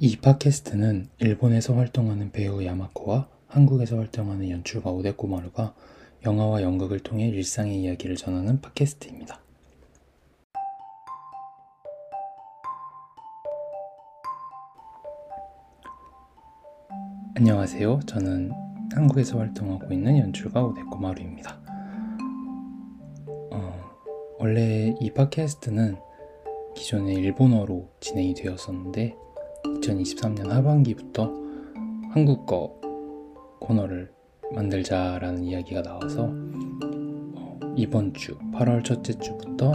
이 팟캐스트는 일본에서 활동하는 배우 야마코와 한국에서 활동하는 연출가 오데코마루가 영화와 연극을 통해 일상의 이야기를 전하는 팟캐스트입니다. 안녕하세요. 저는 한국에서 활동하고 있는 연출가 오데코마루입니다. 어, 원래 이 팟캐스트는 기존에 일본어로 진행이 되었었는데 2023년 하반기부터 한국어 코너를 만들자라는 이야기가 나와서 어, 이번 주 8월 첫째 주부터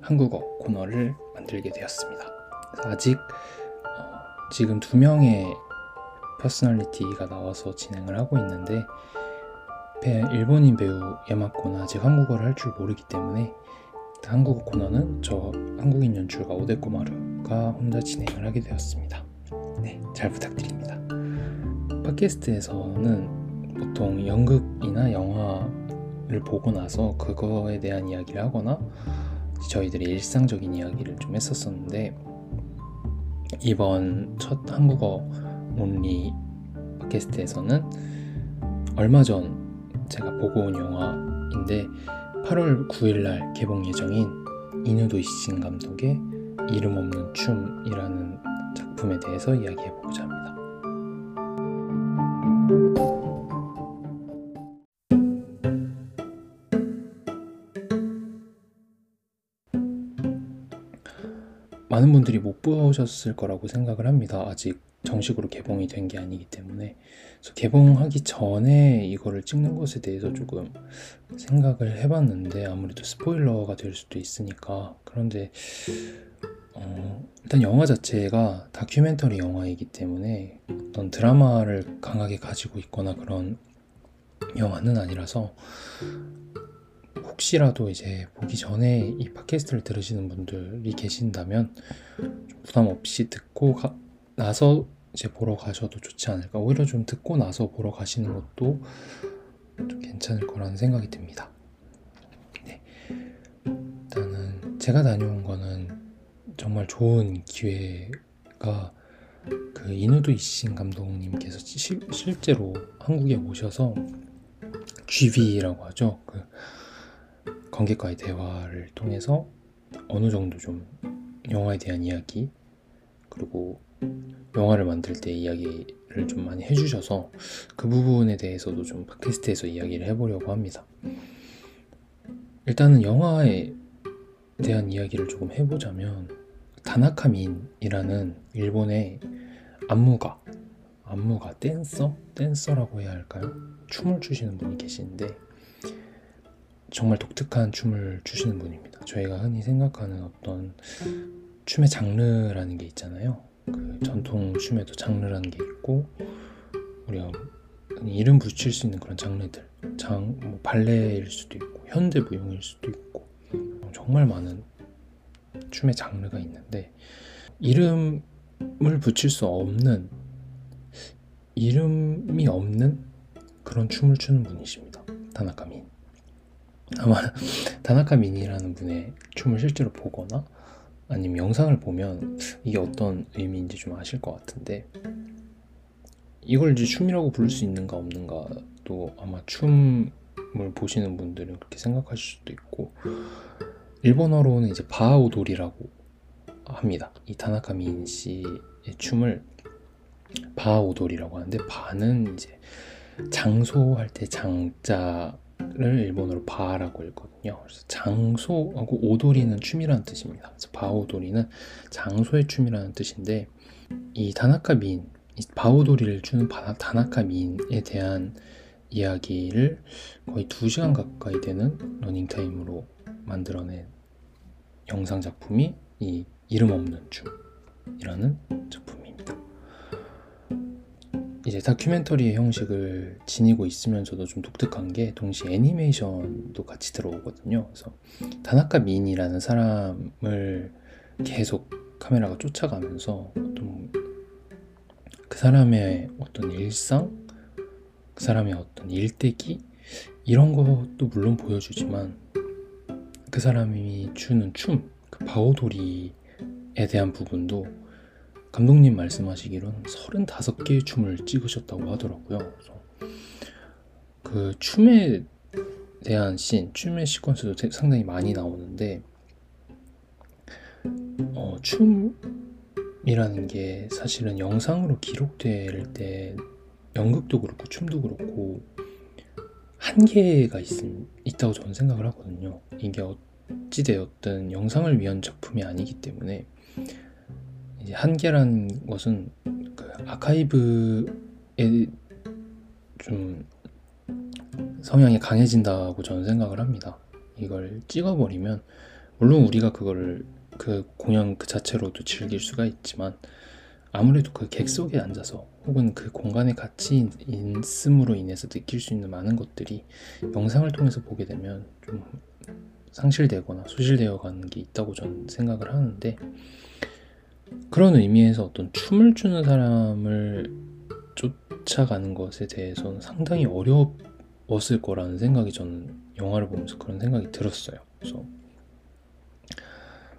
한국어 코너를 만들게 되었습니다. 아직 어, 지금 두 명의 personality가 나와서 진행을 하고 있는데 일본인 배우 야마코는 아직 한국어를 할 줄 모르기 때문에 한국어 코너는 저 한국인 연출가 오데코마루가 혼자 진행을 하게 되었습니다. 네, 잘 부탁드립니다. 팟캐스트에서는 보통 연극이나 영화를 보고 나서 그거에 대한 이야기를 하거나 저희들의 일상적인 이야기를 좀 했었었는데 이번 첫 한국어 온리 팟캐스트에서는 얼마 전 제가 보고 온 영화인데 8월 9일날 개봉 예정인 이누도 이신 감독의 이름 없는 춤이라는 작품에 대해서 이야기해 보고자 합니다. 많은 분들이 못 보셨을 거라고 생각을 합니다. 아직 정식으로 개봉이 된 게 아니기 때문에 개봉하기 전에 이거를 찍는 것에 대해서 조금 생각을 해봤는데 아무래도 스포일러가 될 수도 있으니까 그런데 어, 일단 영화 자체가 다큐멘터리 영화이기 때문에 어떤 드라마를 강하게 가지고 있거나 그런 영화는 아니라서 혹시라도 이제 보기 전에 이 팟캐스트를 들으시는 분들이 계신다면 부담 없이 듣고 가, 나서 이제 보러 가셔도 좋지 않을까. 오히려 좀 듣고 나서 보러 가시는 것도 좀 괜찮을 거라는 생각이 듭니다. 네. 일단은 제가 다녀온 거는 정말 좋은 기회가 그 이누도 이신 감독님께서 시, 실제로 한국에 오셔서 GV라고 하죠. 그 관객과의 대화를 통해서 어느 정도 좀 영화에 대한 이야기 그리고 영화를 만들 때 이야기를 좀 많이 해주셔서 그 부분에 대해서도 좀 팟캐스트에서 이야기를 해보려고 합니다. 일단은 영화에 대한 이야기를 조금 해보자면 다나카민이라는 일본의 안무가 안무가 댄서 댄서라고 해야 할까요? 춤을 추시는 분이 계시는데 정말 독특한 춤을 추시는 분입니다. 저희가 흔히 생각하는 어떤 춤의 장르라는 게 있잖아요. 그 전통 춤에도 장르라는 게 있고 우리가 이름 붙일 수 있는 그런 장르들 장, 뭐 발레일 수도 있고 현대 무용일 수도 있고 정말 많은 춤의 장르가 있는데 이름을 붙일 수 없는 이름이 없는 그런 춤을 추는 분이십니다. 다나카민. 아마 다나카민이라는 분의 춤을 실제로 보거나 아니면 영상을 보면 이게 어떤 의미인지 좀 아실 것 같은데 이걸 이제 춤이라고 부를 수 있는가 없는가도 아마 춤을 보시는 분들은 그렇게 생각하실 수도 있고 일본어로는 이제 바오돌이라고 합니다. 이 타나카 민 씨의 춤을 바오돌이라고 하는데 바는 이제 장소할 때 장자 를 일본어로 바라고 읽거든요. 그래서 장소하고 오도리는 춤이라는 뜻입니다. 그래서 바오도리는 장소의 춤이라는 뜻인데 이 다나카 민, 이 바오도리를 추는 바, 다나카 민에 대한 이야기를 거의 2시간 가까이 되는 러닝타임으로 만들어낸 영상 작품이 이 이름 없는 춤이라는 작품입니다. 이제 다큐멘터리의 형식을 지니고 있으면서도 좀 독특한 게 동시에 애니메이션도 같이 들어오거든요. 그래서 다나카 민이라는 사람을 계속 카메라가 쫓아가면서 어떤 그 사람의 어떤 일상, 그 사람의 어떤 일대기 이런 것도 물론 보여주지만 그 사람이 추는 춤, 그 바오도리에 대한 부분도 감독님 말씀하시기로는 35개의 춤을 찍으셨다고 하더라고요. 그래서 그 춤에 대한 씬, 춤의 시퀀스도 상당히 많이 나오는데 어, 춤이라는 게 사실은 영상으로 기록될 때 연극도 그렇고 춤도 그렇고 한계가 있, 있다고 저는 생각을 하거든요. 이게 어찌되었든 영상을 위한 작품이 아니기 때문에 이제 한계라는 것은 그 아카이브에 좀 성향이 강해진다고 저는 생각을 합니다. 이걸 찍어버리면 물론 우리가 그거를 그 공연 그 자체로도 즐길 수가 있지만 아무래도 그객 속에 앉아서 혹은 그 공간에 같이 있음으로 인해서 느낄 수 있는 많은 것들이 영상을 통해서 보게 되면 좀 상실되거나 소실되어 가는 게 있다고 저는 생각을 하는데 그런 의미에서 어떤 춤을 추는 사람을 쫓아가는 것에 대해서는 상당히 어려웠을 거라는 생각이 저는 영화를 보면서 그런 생각이 들었어요. 그래서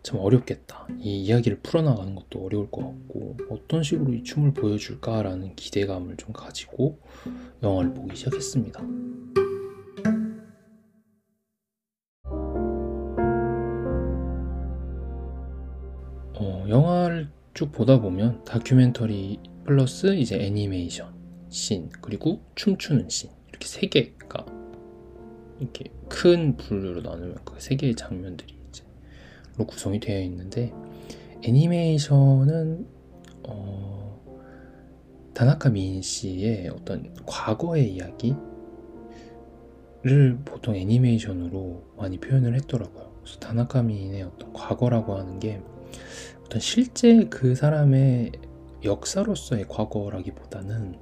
참 어렵겠다. 이 이야기를 풀어나가는 것도 어려울 것 같고 어떤 식으로 이 춤을 보여줄까라는 기대감을 좀 가지고 영화를 보기 시작했습니다. 쭉 보다 보면 다큐멘터리 플러스 이제 애니메이션 씬 그리고 춤추는 씬 이렇게 세 개가 이렇게 큰 분류로 나누면 그 세 개의 장면들이 이제로 구성이 되어 있는데 애니메이션은 어, 다나카 미인 씨의 어떤 과거의 이야기를 보통 애니메이션으로 많이 표현을 했더라고요. 그래서 다나카 미인의 어떤 과거라고 하는 게 어떤 실제 그 사람의 역사로서의 과거라기보다는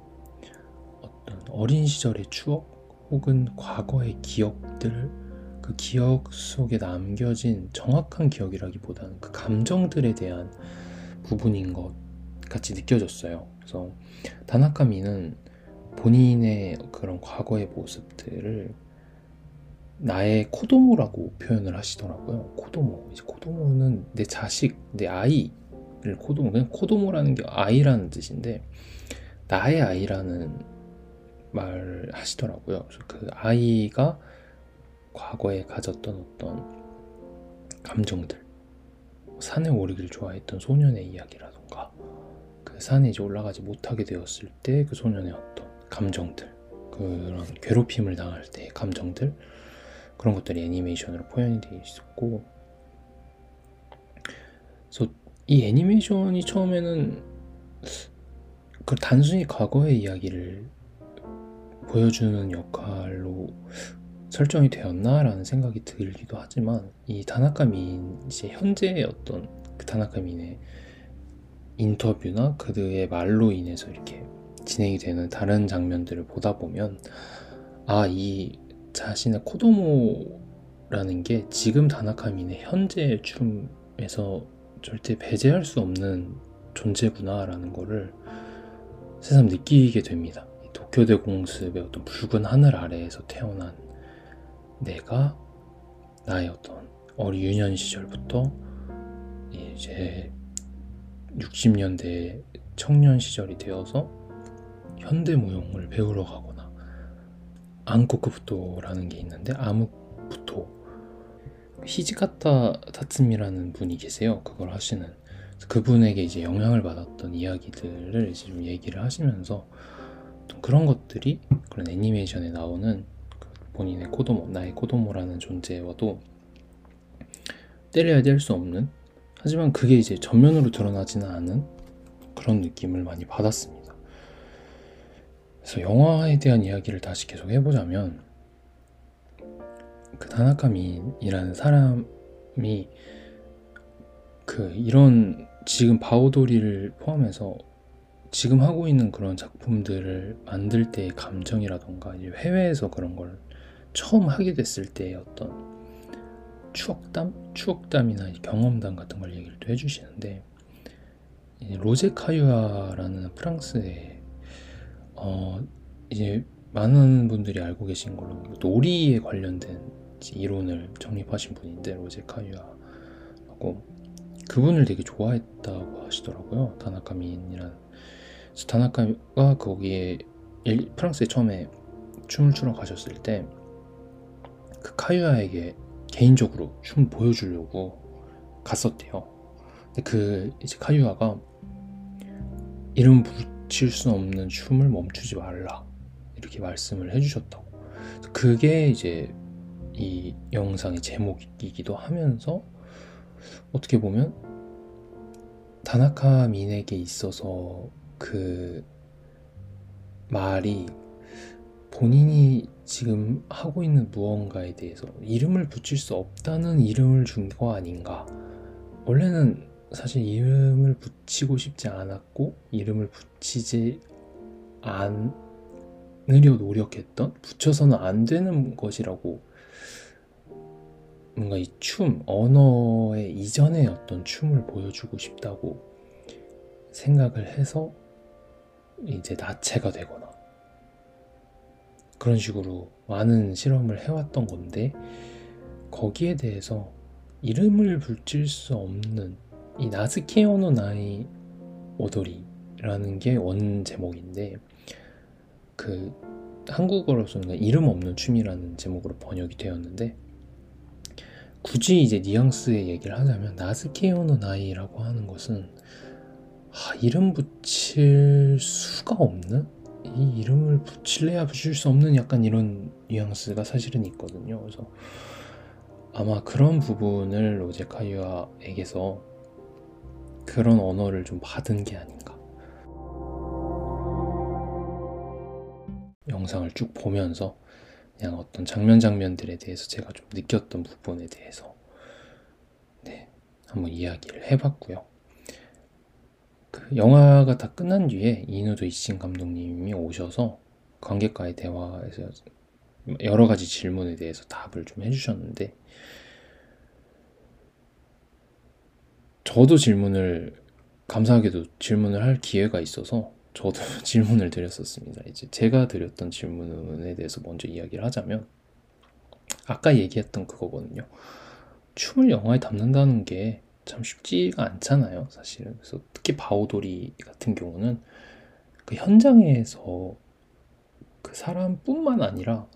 어떤 어린 시절의 추억 혹은 과거의 기억들 그 기억 속에 남겨진 정확한 기억이라기보다는 그 감정들에 대한 부분인 것 같이 느껴졌어요. 그래서 다나카미는 본인의 그런 과거의 모습들을 나의 코도모라고 표현을 하시더라고요. 코도모. 이제 코도모는 내 자식, 내 아이를 코도모. 그냥 코도모라는 게 아이라는 뜻인데 나의 아이라는 말을 하시더라고요. 그래서 그 아이가 과거에 가졌던 어떤 감정들, 산에 오르기를 좋아했던 소년의 이야기라던가, 그 산에 이제 올라가지 못하게 되었을 때 그 소년의 어떤 감정들, 그런 괴롭힘을 당할 때의 감정들, 그런 것들이 애니메이션으로 표현이 되어 있었고. 그래서 이 애니메이션이 처음에는 그 단순히 과거의 이야기를 보여주는 역할로 설정이 되었나라는 생각이 들기도 하지만 이 다나카 미인 이제 현재의 어떤 그 다나카 미인의 인터뷰나 그의 말로 인해서 이렇게 진행이 되는 다른 장면들을 보다 보면 아 이 자신의 코도모라는 게 지금 다나카민의 현재 춤에서 절대 배제할 수 없는 존재구나라는 거를 새삼 느끼게 됩니다. 도쿄대 공습의 어떤 붉은 하늘 아래에서 태어난 내가 나의 어떤 어리 유년 시절부터 이제 60년대 청년 시절이 되어서 현대 무용을 배우러 가고 안코크부토라는 게 있는데 아무부토 히지카타 타츠미라는 분이 계세요. 그걸 하시는 그분에게 이제 영향을 받았던 이야기들을 이제 좀 얘기를 하시면서 그런 것들이 그런 애니메이션에 나오는 그 본인의 코도모, 나의 코도모라는 존재와도 때려야 될수 없는 하지만 그게 이제 전면으로 드러나지는 않은 그런 느낌을 많이 받았습니다. 그래서 영화에 대한 이야기를 다시 계속 해보자면 그 다나카 미이라는 사람이 그 이런 지금 바오도리를 포함해서 지금 하고 있는 그런 작품들을 만들 때의 감정이라던가 해외에서 그런 걸 처음 하게 됐을 때의 어떤 추억담? 추억담이나 경험담 같은 걸 얘기를 또 해주시는데 로제 카유아라는 프랑스의 어, 이제 많은 분들이 알고 계신 걸로 놀이에 관련된 이론을 정립하신 분인데 로제 카유아라고 그분을 되게 좋아했다고 하시더라고요. 다나카 미인이란. 다나카가 거기에 일, 프랑스에 처음에 춤을 추러 가셨을 때 그 카유아에게 개인적으로 춤 보여주려고 갔었대요. 근데 그 이제 카유아가 이름 붙일 수 없는 춤을 멈추지 말라 이렇게 말씀을 해주셨다고. 그게 이제 이 영상의 제목이기도 하면서 어떻게 보면 다나카 민에게 있어서 그 말이 본인이 지금 하고 있는 무언가에 대해서 이름을 붙일 수 없다는 이름을 준 거 아닌가. 원래는 사실 이름을 붙이고 싶지 않았고, 이름을 붙이지 않으려 노력했던, 붙여서는 안 되는 것이라고 뭔가 이 춤, 언어의 이전의 어떤 춤을 보여주고 싶다고 생각을 해서 이제 나체가 되거나 그런 식으로 많은 실험을 해왔던 건데 거기에 대해서 이름을 붙일 수 없는 이 나스케오노 나이 오도리라는 게 원 제목인데 그 한국어로서는 이름 없는 춤이라는 제목으로 번역이 되었는데 굳이 이제 뉘앙스의 얘기를 하자면 나스케오노 나이라고 하는 것은 아, 이름 붙일 수가 없는 이 이름을 붙일래야 붙일 수 없는 약간 이런 뉘앙스가 사실은 있거든요. 그래서 아마 그런 부분을 로제 카이아에게서 그런 언어를 좀 받은 게 아닌가. 영상을 쭉 보면서 그냥 어떤 장면 장면들에 대해서 제가 좀 느꼈던 부분에 대해서 네, 한번 이야기를 해봤고요. 그 영화가 다 끝난 뒤에 이누도 이신 감독님이 오셔서 관객과의 대화에서 여러 가지 질문에 대해서 답을 좀 해주셨는데 저도 질문을 감사하게도 질문을 할 기회가 있어서 저도 질문을 드렸었습니다. 이제 제가 드렸던 질문에 대해서 먼저 이야기를 하자면 아까 얘기했던 그거거든요. 춤을 영화에 담는다는 게 참 쉽지가 않잖아요, 사실은. 그래서 특히 바오도리 같은 경우는 그 현장에서 그 사람뿐만 아니라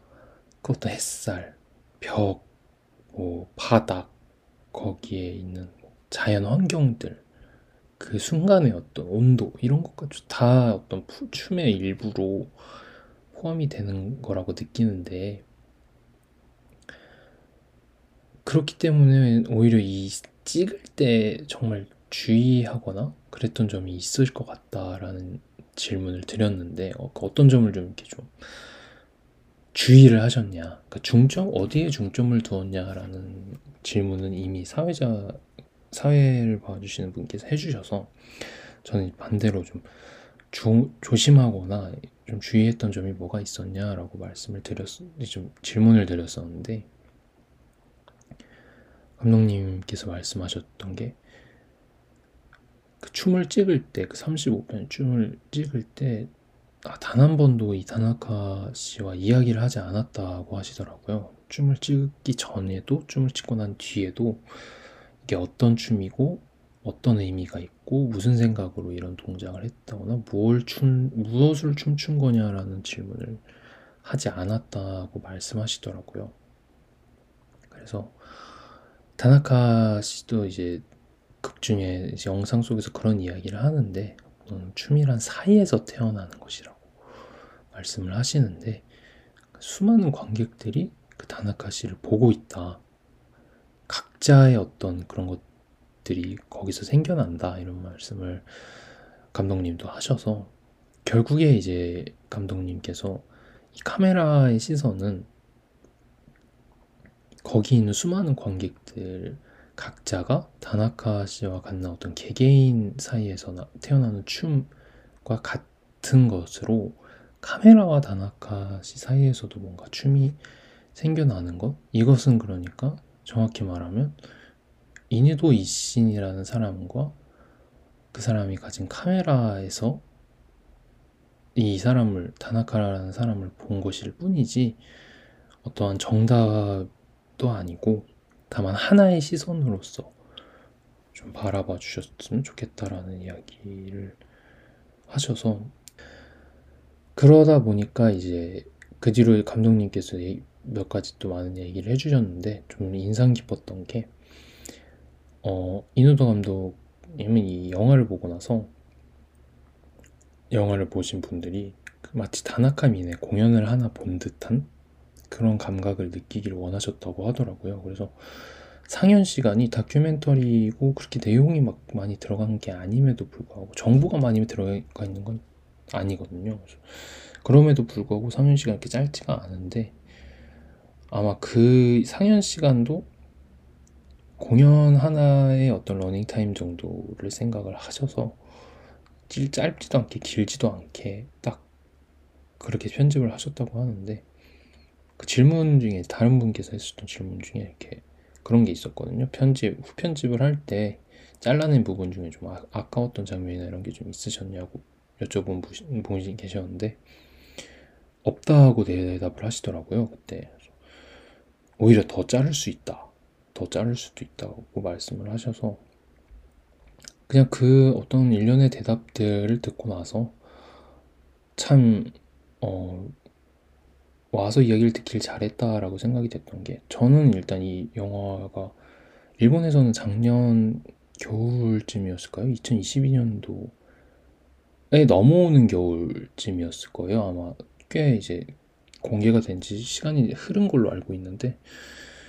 그 어떤 햇살, 벽, 뭐 바닥 거기에 있는 자연 환경들 그 순간의 어떤 온도 이런 것까지 다 어떤 춤의 일부로 포함이 되는 거라고 느끼는데 그렇기 때문에 오히려 이 찍을 때 정말 주의하거나 그랬던 점이 있을 것 같다라는 질문을 드렸는데 어, 떤 점을 좀 이렇게 좀 주의를 하셨냐, 그러니까 중점 어디에 중점을 두었냐라는 질문은 이미 사회자 사회를 봐주시는 분께서 해주셔서 저는 반대로 좀 조, 조심하거나 좀 주의했던 점이 뭐가 있었냐라고 말씀을 드렸, 좀 질문을 드렸었는데 감독님께서 말씀하셨던 게 그 춤을 찍을 때, 그 35편 춤을 찍을 때, 아, 단 한 번도 이 다나카 씨와 이야기를 하지 않았다고 하시더라고요. 춤을 찍기 전에도, 춤을 찍고 난 뒤에도 이게 어떤 춤이고 어떤 의미가 있고 무슨 생각으로 이런 동작을 했다거나 뭘 춤, 무엇을 춤춘 거냐라는 질문을 하지 않았다고 말씀하시더라고요. 그래서 다나카 씨도 이제 극 중에 이제 영상 속에서 그런 이야기를 하는데 음, 춤이란 사이에서 태어나는 것이라고 말씀을 하시는데 수많은 관객들이 그 다나카 씨를 보고 있다. 각자의 어떤 그런 것들이 거기서 생겨난다 이런 말씀을 감독님도 하셔서 결국에 이제 감독님께서 이 카메라의 시선은 거기 있는 수많은 관객들 각자가 다나카 씨와 같은 어떤 개개인 사이에서 태어나는 춤과 같은 것으로 카메라와 다나카 씨 사이에서도 뭔가 춤이 생겨나는 것? 이것은 그러니까 정확히 말하면 이니도 이신이라는 사람과 그 사람이 가진 카메라에서 이 사람을 다나카라는 사람을 본 것일 뿐이지 어떠한 정답도 아니고 다만 하나의 시선으로서 좀 바라봐 주셨으면 좋겠다라는 이야기를 하셔서 그러다 보니까 이제 그 뒤로 감독님께서 몇 가지 또 많은 얘기를 해주셨는데 좀 인상 깊었던 게 어, 이누도 감독님은 이 영화를 보고 나서 영화를 보신 분들이 마치 다나카 민의 공연을 하나 본 듯한 그런 감각을 느끼기를 원하셨다고 하더라고요. 그래서 상연 시간이 다큐멘터리고 그렇게 내용이 막 많이 들어간 게 아님에도 불구하고 정보가 많이 들어가 있는 건 아니거든요. 그럼에도 불구하고 상연 시간 이렇게 짧지가 않은데 아마 그 상연 시간도 공연 하나의 어떤 러닝 타임 정도를 생각을 하셔서 짧지도 않게 길지도 않게 딱 그렇게 편집을 하셨다고 하는데 그 질문 중에 다른 분께서 했었던 질문 중에 이렇게 그런 게 있었거든요. 편집 후 편집을 할 때 잘라낸 부분 중에 좀 아, 까웠던 장면이나 이런 게 좀 있으셨냐고 여쭤본 분이 계셨는데 없다고 대답을 하시더라고요. 그때 오히려 더 자를 수 있다. 더 자를 수도 있다고 말씀을 하셔서 그냥 그 어떤 일련의 대답들을 듣고 나서 참 어, 와서 이야기를 듣길 잘했다라고 생각이 됐던 게 저는 일단 이 영화가 일본에서는 작년 겨울쯤이었을까요? 2022년도에 넘어오는 겨울쯤이었을 거예요. 아마 꽤 이제 공개가 된 지 시간이 흐른 걸로 알고 있는데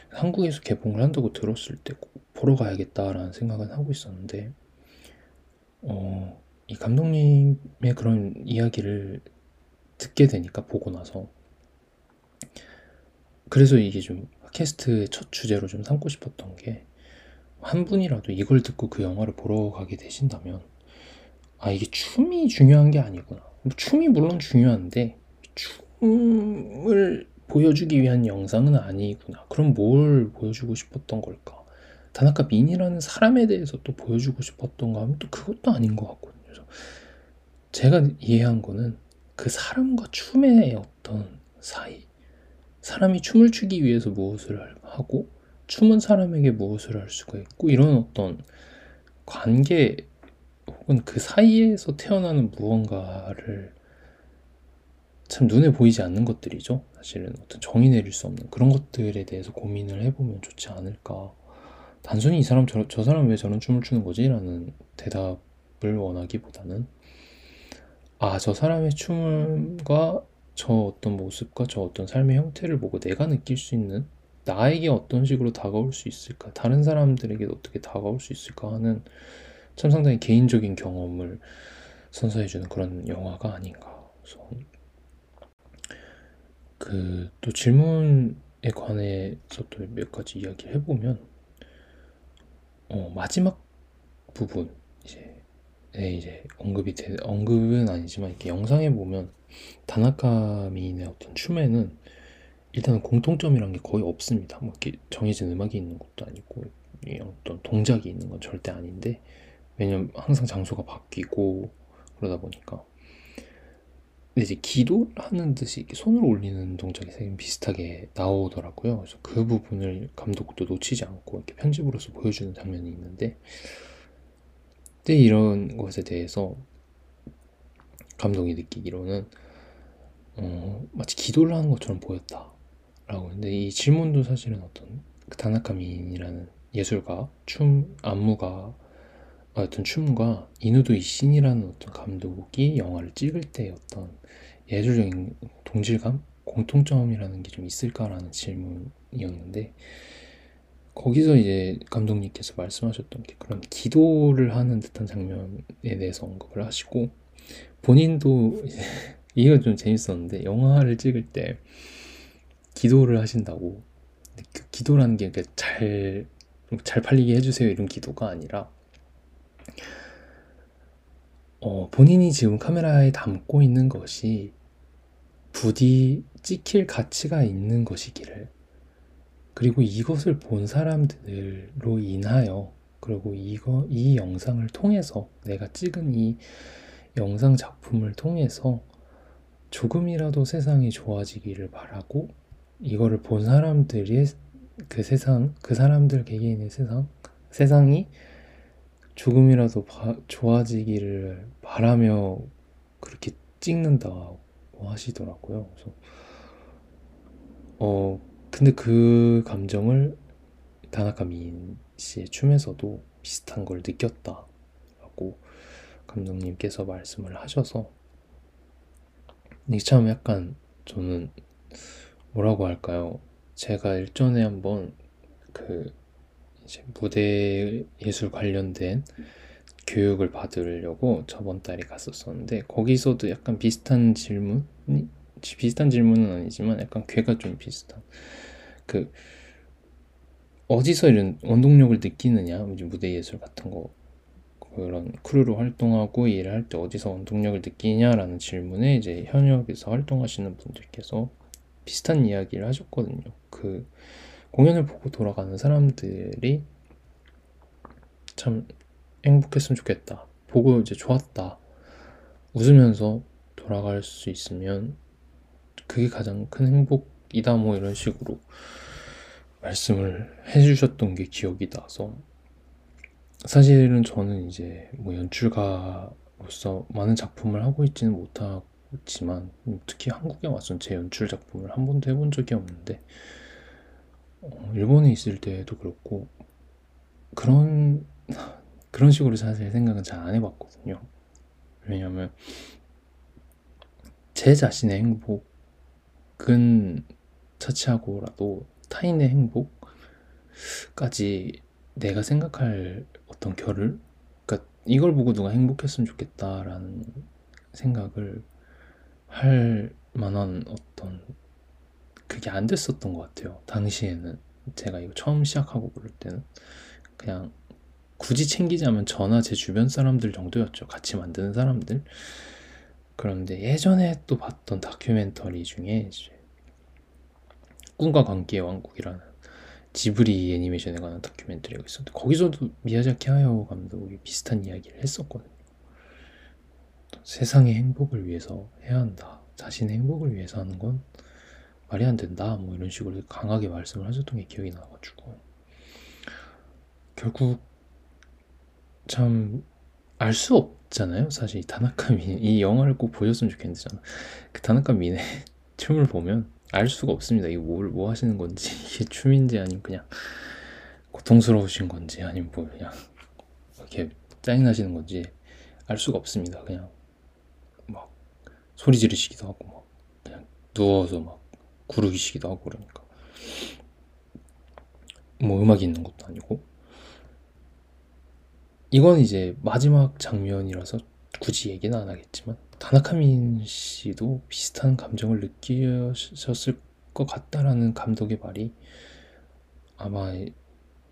한국에서 개봉을 한다고 들었을 때 꼭 보러 가야겠다라는 생각은 하고 있었는데 어, 이 감독님의 그런 이야기를 듣게 되니까 보고 나서 그래서 이게 좀 팟캐스트의 첫 주제로 좀 삼고 싶었던 게 한 분이라도 이걸 듣고 그 영화를 보러 가게 되신다면 아 이게 춤이 중요한 게 아니구나. 뭐 춤이 물론 중요한데 춤 을 보여주기 위한 영상은 아니구나. 그럼 뭘 보여주고 싶었던 걸까? 다나카 민이라는 사람에 대해서 또 보여주고 싶었던가 하면 또 그것도 아닌 것 같거든요. 그래서 제가 이해한 거는 그 사람과 춤의 어떤 사이 사람이 춤을 추기 위해서 무엇을 하고 춤은 사람에게 무엇을 할 수가 있고 이런 어떤 관계 혹은 그 사이에서 태어나는 무언가를 참 눈에 보이지 않는 것들이죠. 사실은 어떤 정의 내릴 수 없는 그런 것들에 대해서 고민을 해보면 좋지 않을까. 단순히 이 사람 저, 저 사람 왜 저런 춤을 추는 거지? 라는 대답을 원하기보다는 아, 저 사람의 춤과 저 어떤 모습과 저 어떤 삶의 형태를 보고 내가 느낄 수 있는 나에게 어떤 식으로 다가올 수 있을까 다른 사람들에게 어떻게 다가올 수 있을까 하는 참 상당히 개인적인 경험을 선사해주는 그런 영화가 아닌가 그래서 그 또 질문에 관해서 또 몇 가지 이야기를 해보면 어, 마지막 부분 이제 네, 이제 언급이 되, 언급은 아니지만 이렇게 영상에 보면 다나카 미인의 어떤 춤에는 일단은 공통점이란 게 거의 없습니다. 뭐 이렇게 정해진 음악이 있는 것도 아니고 어떤 동작이 있는 건 절대 아닌데 왜냐면 항상 장소가 바뀌고 그러다 보니까 근데 이제 기도하는 듯이 이렇게 손을 올리는 동작이 비슷하게 나오더라고요. 그래서 그 부분을 감독도 놓치지 않고 이렇게 편집으로서 보여주는 장면이 있는데 근데 이런 것에 대해서 감독이 느끼기로는 어, 마치 기도를 하는 것처럼 보였다라고 근데 이 질문도 사실은 어떤 그 다나카 미인이라는 예술가, 춤, 안무가 어떤 춤과 이누도 이신이라는 어떤 감독이 영화를 찍을 때 어떤 예술적인 동질감, 공통점이라는 게 좀 있을까라는 질문이었는데 거기서 이제 감독님께서 말씀하셨던 게 그런 기도를 하는 듯한 장면에 대해서 언급을 하시고 본인도 이거 좀 재밌었는데 영화를 찍을 때 기도를 하신다고 그 기도라는 게 잘 잘 팔리게 해주세요 이런 기도가 아니라 어, 본인이 지금 카메라에 담고 있는 것이 부디 찍힐 가치가 있는 것이기를. 그리고 이것을 본 사람들로 인하여 그리고 이거 이 영상을 통해서 내가 찍은 이 영상 작품을 통해서 조금이라도 세상이 좋아지기를 바라고 이거를 본 사람들이 그 세상 그 사람들 개개인의 세상 세상이 조금이라도 바, 좋아지기를 바라며 그렇게 찍는다고 하시더라고요. 그래서 어 근데 그 감정을 다나카 미인 씨의 춤에서도 비슷한 걸 느꼈다라고 감독님께서 말씀을 하셔서 이게 참 약간 저는 뭐라고 할까요? 제가 일전에 한번 그 이제 무대 예술 관련된 교육을 받으려고 저번 달에 갔었었는데 거기서도 약간 비슷한 질문이 비슷한 질문은 아니지만 약간 괴가 좀 비슷한 그 어디서 이런 원동력을 느끼느냐 무대 예술 같은 거 그런 크루로 활동하고 일을 할 때 어디서 원동력을 느끼냐라는 질문에 이제 현역에서 활동하시는 분들께서 비슷한 이야기를 하셨거든요. 그 공연을 보고 돌아가는 사람들이 참 행복했으면 좋겠다. 보고 이제 좋았다. 웃으면서 돌아갈 수 있으면 그게 가장 큰 행복이다. 뭐 이런 식으로 말씀을 해주셨던 게 기억이 나서 사실은 저는 이제 뭐 연출가로서 많은 작품을 하고 있지는 못하지만 특히 한국에 와서 제 연출 작품을 한 번도 해본 적이 없는데 어, 일본에 있을 때도 그렇고 그런 그런 식으로 사실 생각은 잘 안 해봤거든요. 왜냐하면 제 자신의 행복은 차치하고라도 타인의 행복까지 내가 생각할 어떤 결을 그러니까 이걸 보고 누가 행복했으면 좋겠다라는 생각을 할 만한 어떤 그게 안 됐었던 것 같아요. 당시에는 제가 이거 처음 시작하고 그럴 때는 그냥 굳이 챙기자면 저나 제 주변 사람들 정도였죠. 같이 만드는 사람들. 그런데 예전에 또 봤던 다큐멘터리 중에 꿈과 관계의 왕국이라는 지브리 애니메이션에 관한 다큐멘터리가 있었는데 거기서도 미야자키 하야오 감독이 비슷한 이야기를 했었거든요. 세상의 행복을 위해서 해야 한다. 자신의 행복을 위해서 하는 건 말이 안 된다. 뭐 이런 식으로 강하게 말씀을 하셨던 게 기억이 나가지고 결국 참 알 수 없잖아요. 사실 이 다나카 미, 이 영화를 꼭 보셨으면 좋겠는데 저는 그 다나카 미네 춤을 보면 알 수가 없습니다. 이게 뭘, 뭐 하시는 건지, 이게 춤인지 아니면 그냥 고통스러우신 건지 아니면 뭐 그냥 이렇게 짜증나시는 건지 알 수가 없습니다. 그냥 막 소리 지르시기도 하고 막 그냥 누워서 막 구르기시기도 하고 그러니까. 뭐 음악이 있는 것도 아니고. 이건 이제 마지막 장면이라서 굳이 얘기는 안 하겠지만 다나카민 씨도 비슷한 감정을 느끼셨을 것 같다라는 감독의 말이 아마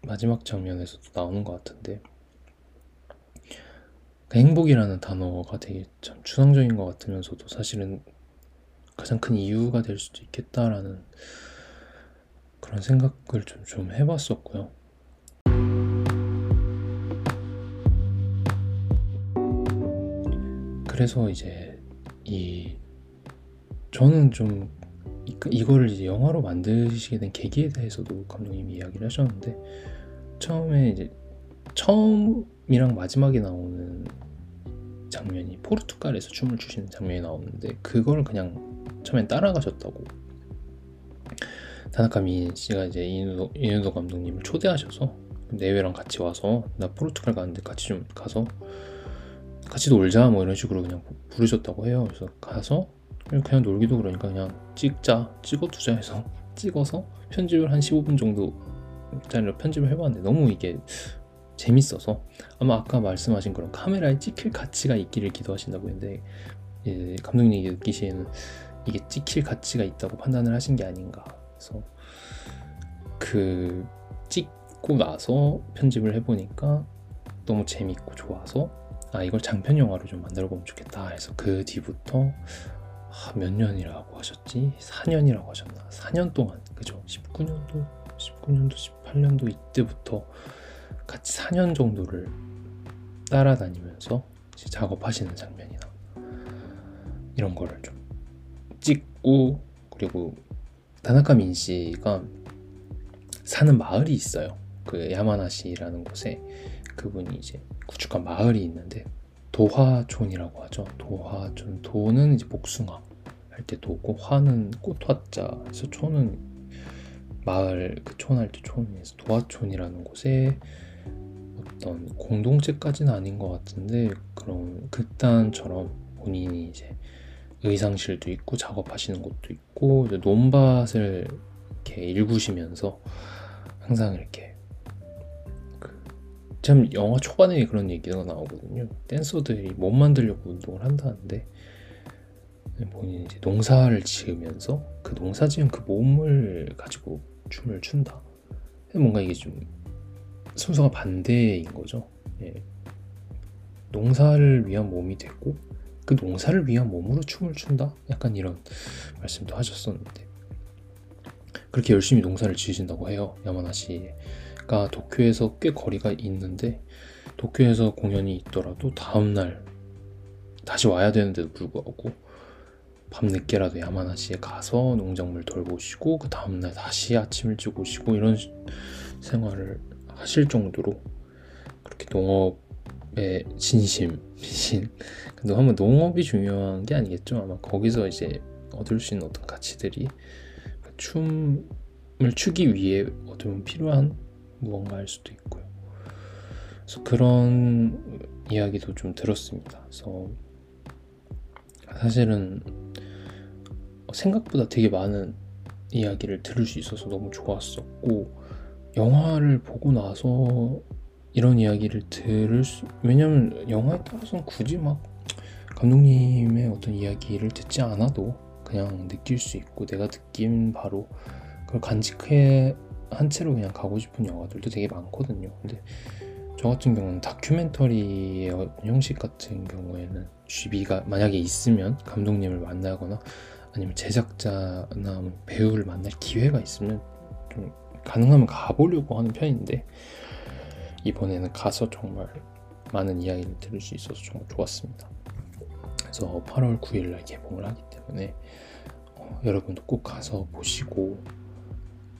마지막 장면에서도 나오는 것 같은데. 그 행복이라는 단어가 되게 참 추상적인 것 같으면서도 사실은 가장 큰 이유가 될 수도 있겠다라는 그런 생각을 좀, 좀 해봤었고요. 그래서 이제 이 저는 좀 이, 이거를 이제 영화로 만드시게 된 계기에 대해서도 감독님이 이야기를 하셨는데 처음에 이제 처음이랑 마지막에 나오는 장면이 포르투갈에서 춤을 추시는 장면이 나오는데 그걸 그냥 처음엔 따라가셨다고 다나카 미인 씨가 이제 이누도, 이누도 감독님을 초대하셔서 내외랑 같이 와서 나 포르투갈 가는데 같이 좀 가서 같이 놀자 뭐 이런 식으로 그냥 부르셨다고 해요. 그래서 가서 그냥 놀기도 그러니까 그냥 찍자 찍어두자 해서 찍어서 편집을 한 15분 정도 짜리로 편집을 해봤는데 너무 이게 재밌어서 아마 아까 말씀하신 그런 카메라에 찍힐 가치가 있기를 기도하신다고 했는데 예, 감독님이 느끼시에는 이게 찍힐 가치가 있다고 판단을 하신 게 아닌가 그래서 그 찍고 나서 편집을 해보니까 너무 재밌고 좋아서 아 이걸 장편 영화로 좀 만들어 보면 좋겠다 해서 그 뒤부터 아, 몇 년이라고 하셨지? 4년이라고 하셨나? 4년 동안 그죠? 19년도 19년도 18년도 이때부터 같이 4년 정도를 따라다니면서 작업하시는 장면이나 이런 거를 좀 찍고 그리고 다나카 민씨가 사는 마을이 있어요. 그 야마나시라는 곳에 그분이 이제 구축한 마을이 있는데 도화촌이라고 하죠. 도화촌 도는 이제 복숭아 할 때 도고 화는 꽃화자에서 촌은 마을 그 촌할 때 촌에서 도화촌이라는 곳에 어떤 공동체까지는 아닌 것 같은데 그런 극단처럼 본인이 이제 의상실도 있고 작업하시는 곳도 있고 이제 논밭을 이렇게 일구시면서 항상 이렇게 그 참 영화 초반에 그런 얘기가 나오거든요. 댄서들이 몸 만들려고 운동을 한다는데 본인이 이제 농사를 지으면서 그 농사 지은 그 몸을 가지고 춤을 춘다. 뭔가 이게 좀 순서가 반대인 거죠. 예. 농사를 위한 몸이 됐고 그 농사를 위한 몸으로 춤을 춘다? 약간 이런 말씀도 하셨었는데 그렇게 열심히 농사를 지으신다고 해요 야마나시가 도쿄에서 꽤 거리가 있는데 도쿄에서 공연이 있더라도 다음날 다시 와야 되는데도 불구하고 밤늦게라도 야마나시에 가서 농작물 돌보시고 그 다음날 다시 아침 일찍 오시고 이런 생활을 하실 정도로 그렇게 농업 농업의 진심, 미신. 근데 한번 농업이 중요한 게 아니겠죠. 아마 거기서 이제 얻을 수 있는 어떤 가치들이 춤을 추기 위해 어쩌면 필요한 무언가일 수도 있고요. 그래서 그런 이야기도 좀 들었습니다. 그래서 사실은 생각보다 되게 많은 이야기를 들을 수 있어서 너무 좋았었고 영화를 보고 나서 이런 이야기를 들을 수 왜냐면 영화에 따라서는 굳이 막 감독님의 어떤 이야기를 듣지 않아도 그냥 느낄 수 있고 내가 느낀 바로 그걸 간직해 한 채로 그냥 가고 싶은 영화들도 되게 많거든요. 근데 저 같은 경우는 다큐멘터리의 형식 같은 경우에는 쥐비가 만약에 있으면 감독님을 만나거나 아니면 제작자나 뭐 배우를 만날 기회가 있으면 좀 가능하면 가보려고 하는 편인데 이번에는 가서 정말 많은 이야기를 들을 수 있어서 정말 좋았습니다. 그래서 8월 9일날 개봉을 하기 때문에 어, 여러분도 꼭 가서 보시고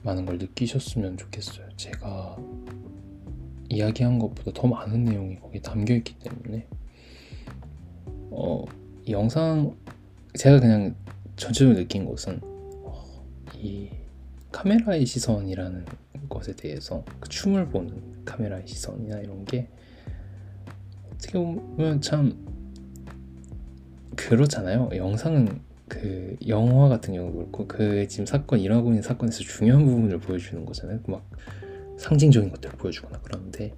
많은 걸 느끼셨으면 좋겠어요. 제가 이야기한 것보다 더 많은 내용이 거기에 담겨 있기 때문에 어, 영상 제가 그냥 전체적으로 느낀 것은 어, 이 카메라의 시선이라는 것에 대해서 그 춤을 보는 카메라의 시선이나 이런 게 어떻게 보면 참 그렇잖아요. 영상은 그 영화 같은 경우도 그렇고 그 지금 사건 일어나고 있는 사건에서 중요한 부분을 보여주는 거잖아요. 그 막 상징적인 것들을 보여주거나 그러는데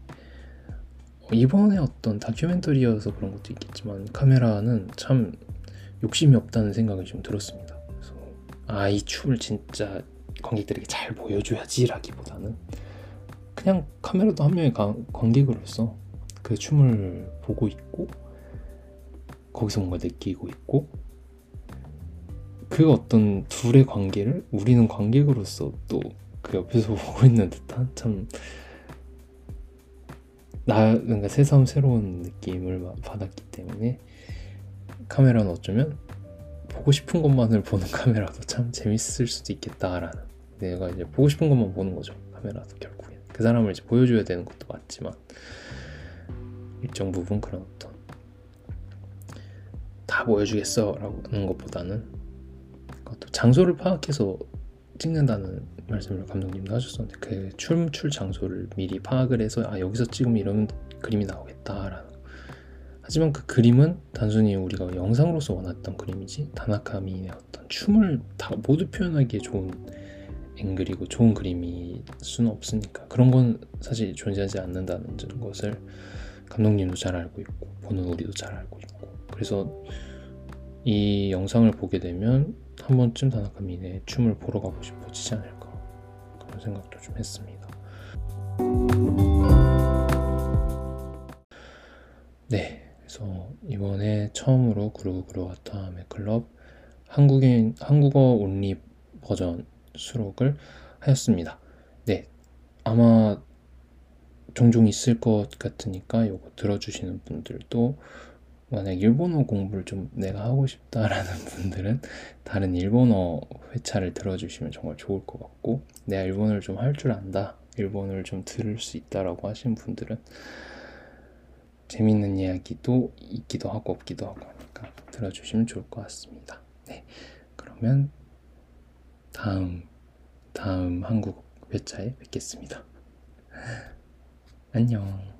어, 이번에 어떤 다큐멘터리여서 그런 것도 있겠지만 카메라는 참 욕심이 없다는 생각이 좀 들었습니다. 그래서 아 이 춤을 진짜 관객들에게 잘 보여줘야지라기보다는 그냥 카메라도 한 명의 관객으로서 그 춤을 보고 있고 거기서 뭔가 느끼고 있고 그 어떤 둘의 관계를 우리는 관객으로서 또 그 옆에서 보고 있는 듯한 참 나, 그러니까 새삼 새로운 느낌을 받았기 때문에 카메라는 어쩌면 보고 싶은 것만을 보는 카메라도 참 재밌을 수도 있겠다라는 내가 이제 보고 싶은 것만 보는 거죠 카메라도 결국엔. 그 사람을 이제 보여줘야 되는 것도 맞지만 일정 부분 그런 어떤 다 보여주겠어 라고 하는 것보다는 그것도 장소를 파악해서 찍는다는 말씀을 감독님도 하셨었는데 그 춤출 장소를 미리 파악을 해서 아 여기서 찍으면 이런 그림이 나오겠다라는 하지만 그 그림은 단순히 우리가 영상으로서 원했던 그림이지 다나카미의 어떤 춤을 다 모두 표현하기에 좋은 앵글이고 좋은 그림일 수는 없으니까 그런 건 사실 존재하지 않는다는 것을 감독님도 잘 알고 있고 보는 우리도 잘 알고 있고 그래서 이 영상을 보게 되면 한 번쯤 다나카미의 춤을 보러 가고 싶어지지 않을까 그런 생각도 좀 했습니다. 네, 이번에 처음으로 그루브 그루아타함의 클럽 한국인 한국어 온리 버전 수록을 하였습니다. 네, 아마 종종 있을 것 같으니까 요거 들어주시는 분들도 만약 일본어 공부를 좀 내가 하고 싶다라는 분들은 다른 일본어 회차를 들어주시면 정말 좋을 것 같고 내가 일본어를 좀 할 줄 안다 일본어를 좀 들을 수 있다라고 하신 분들은 재밌는 이야기도 있기도 하고 없기도 하고 하니까 들어주시면 좋을 것 같습니다. 네, 그러면 다음 다음 한국 회차에 뵙겠습니다. 안녕.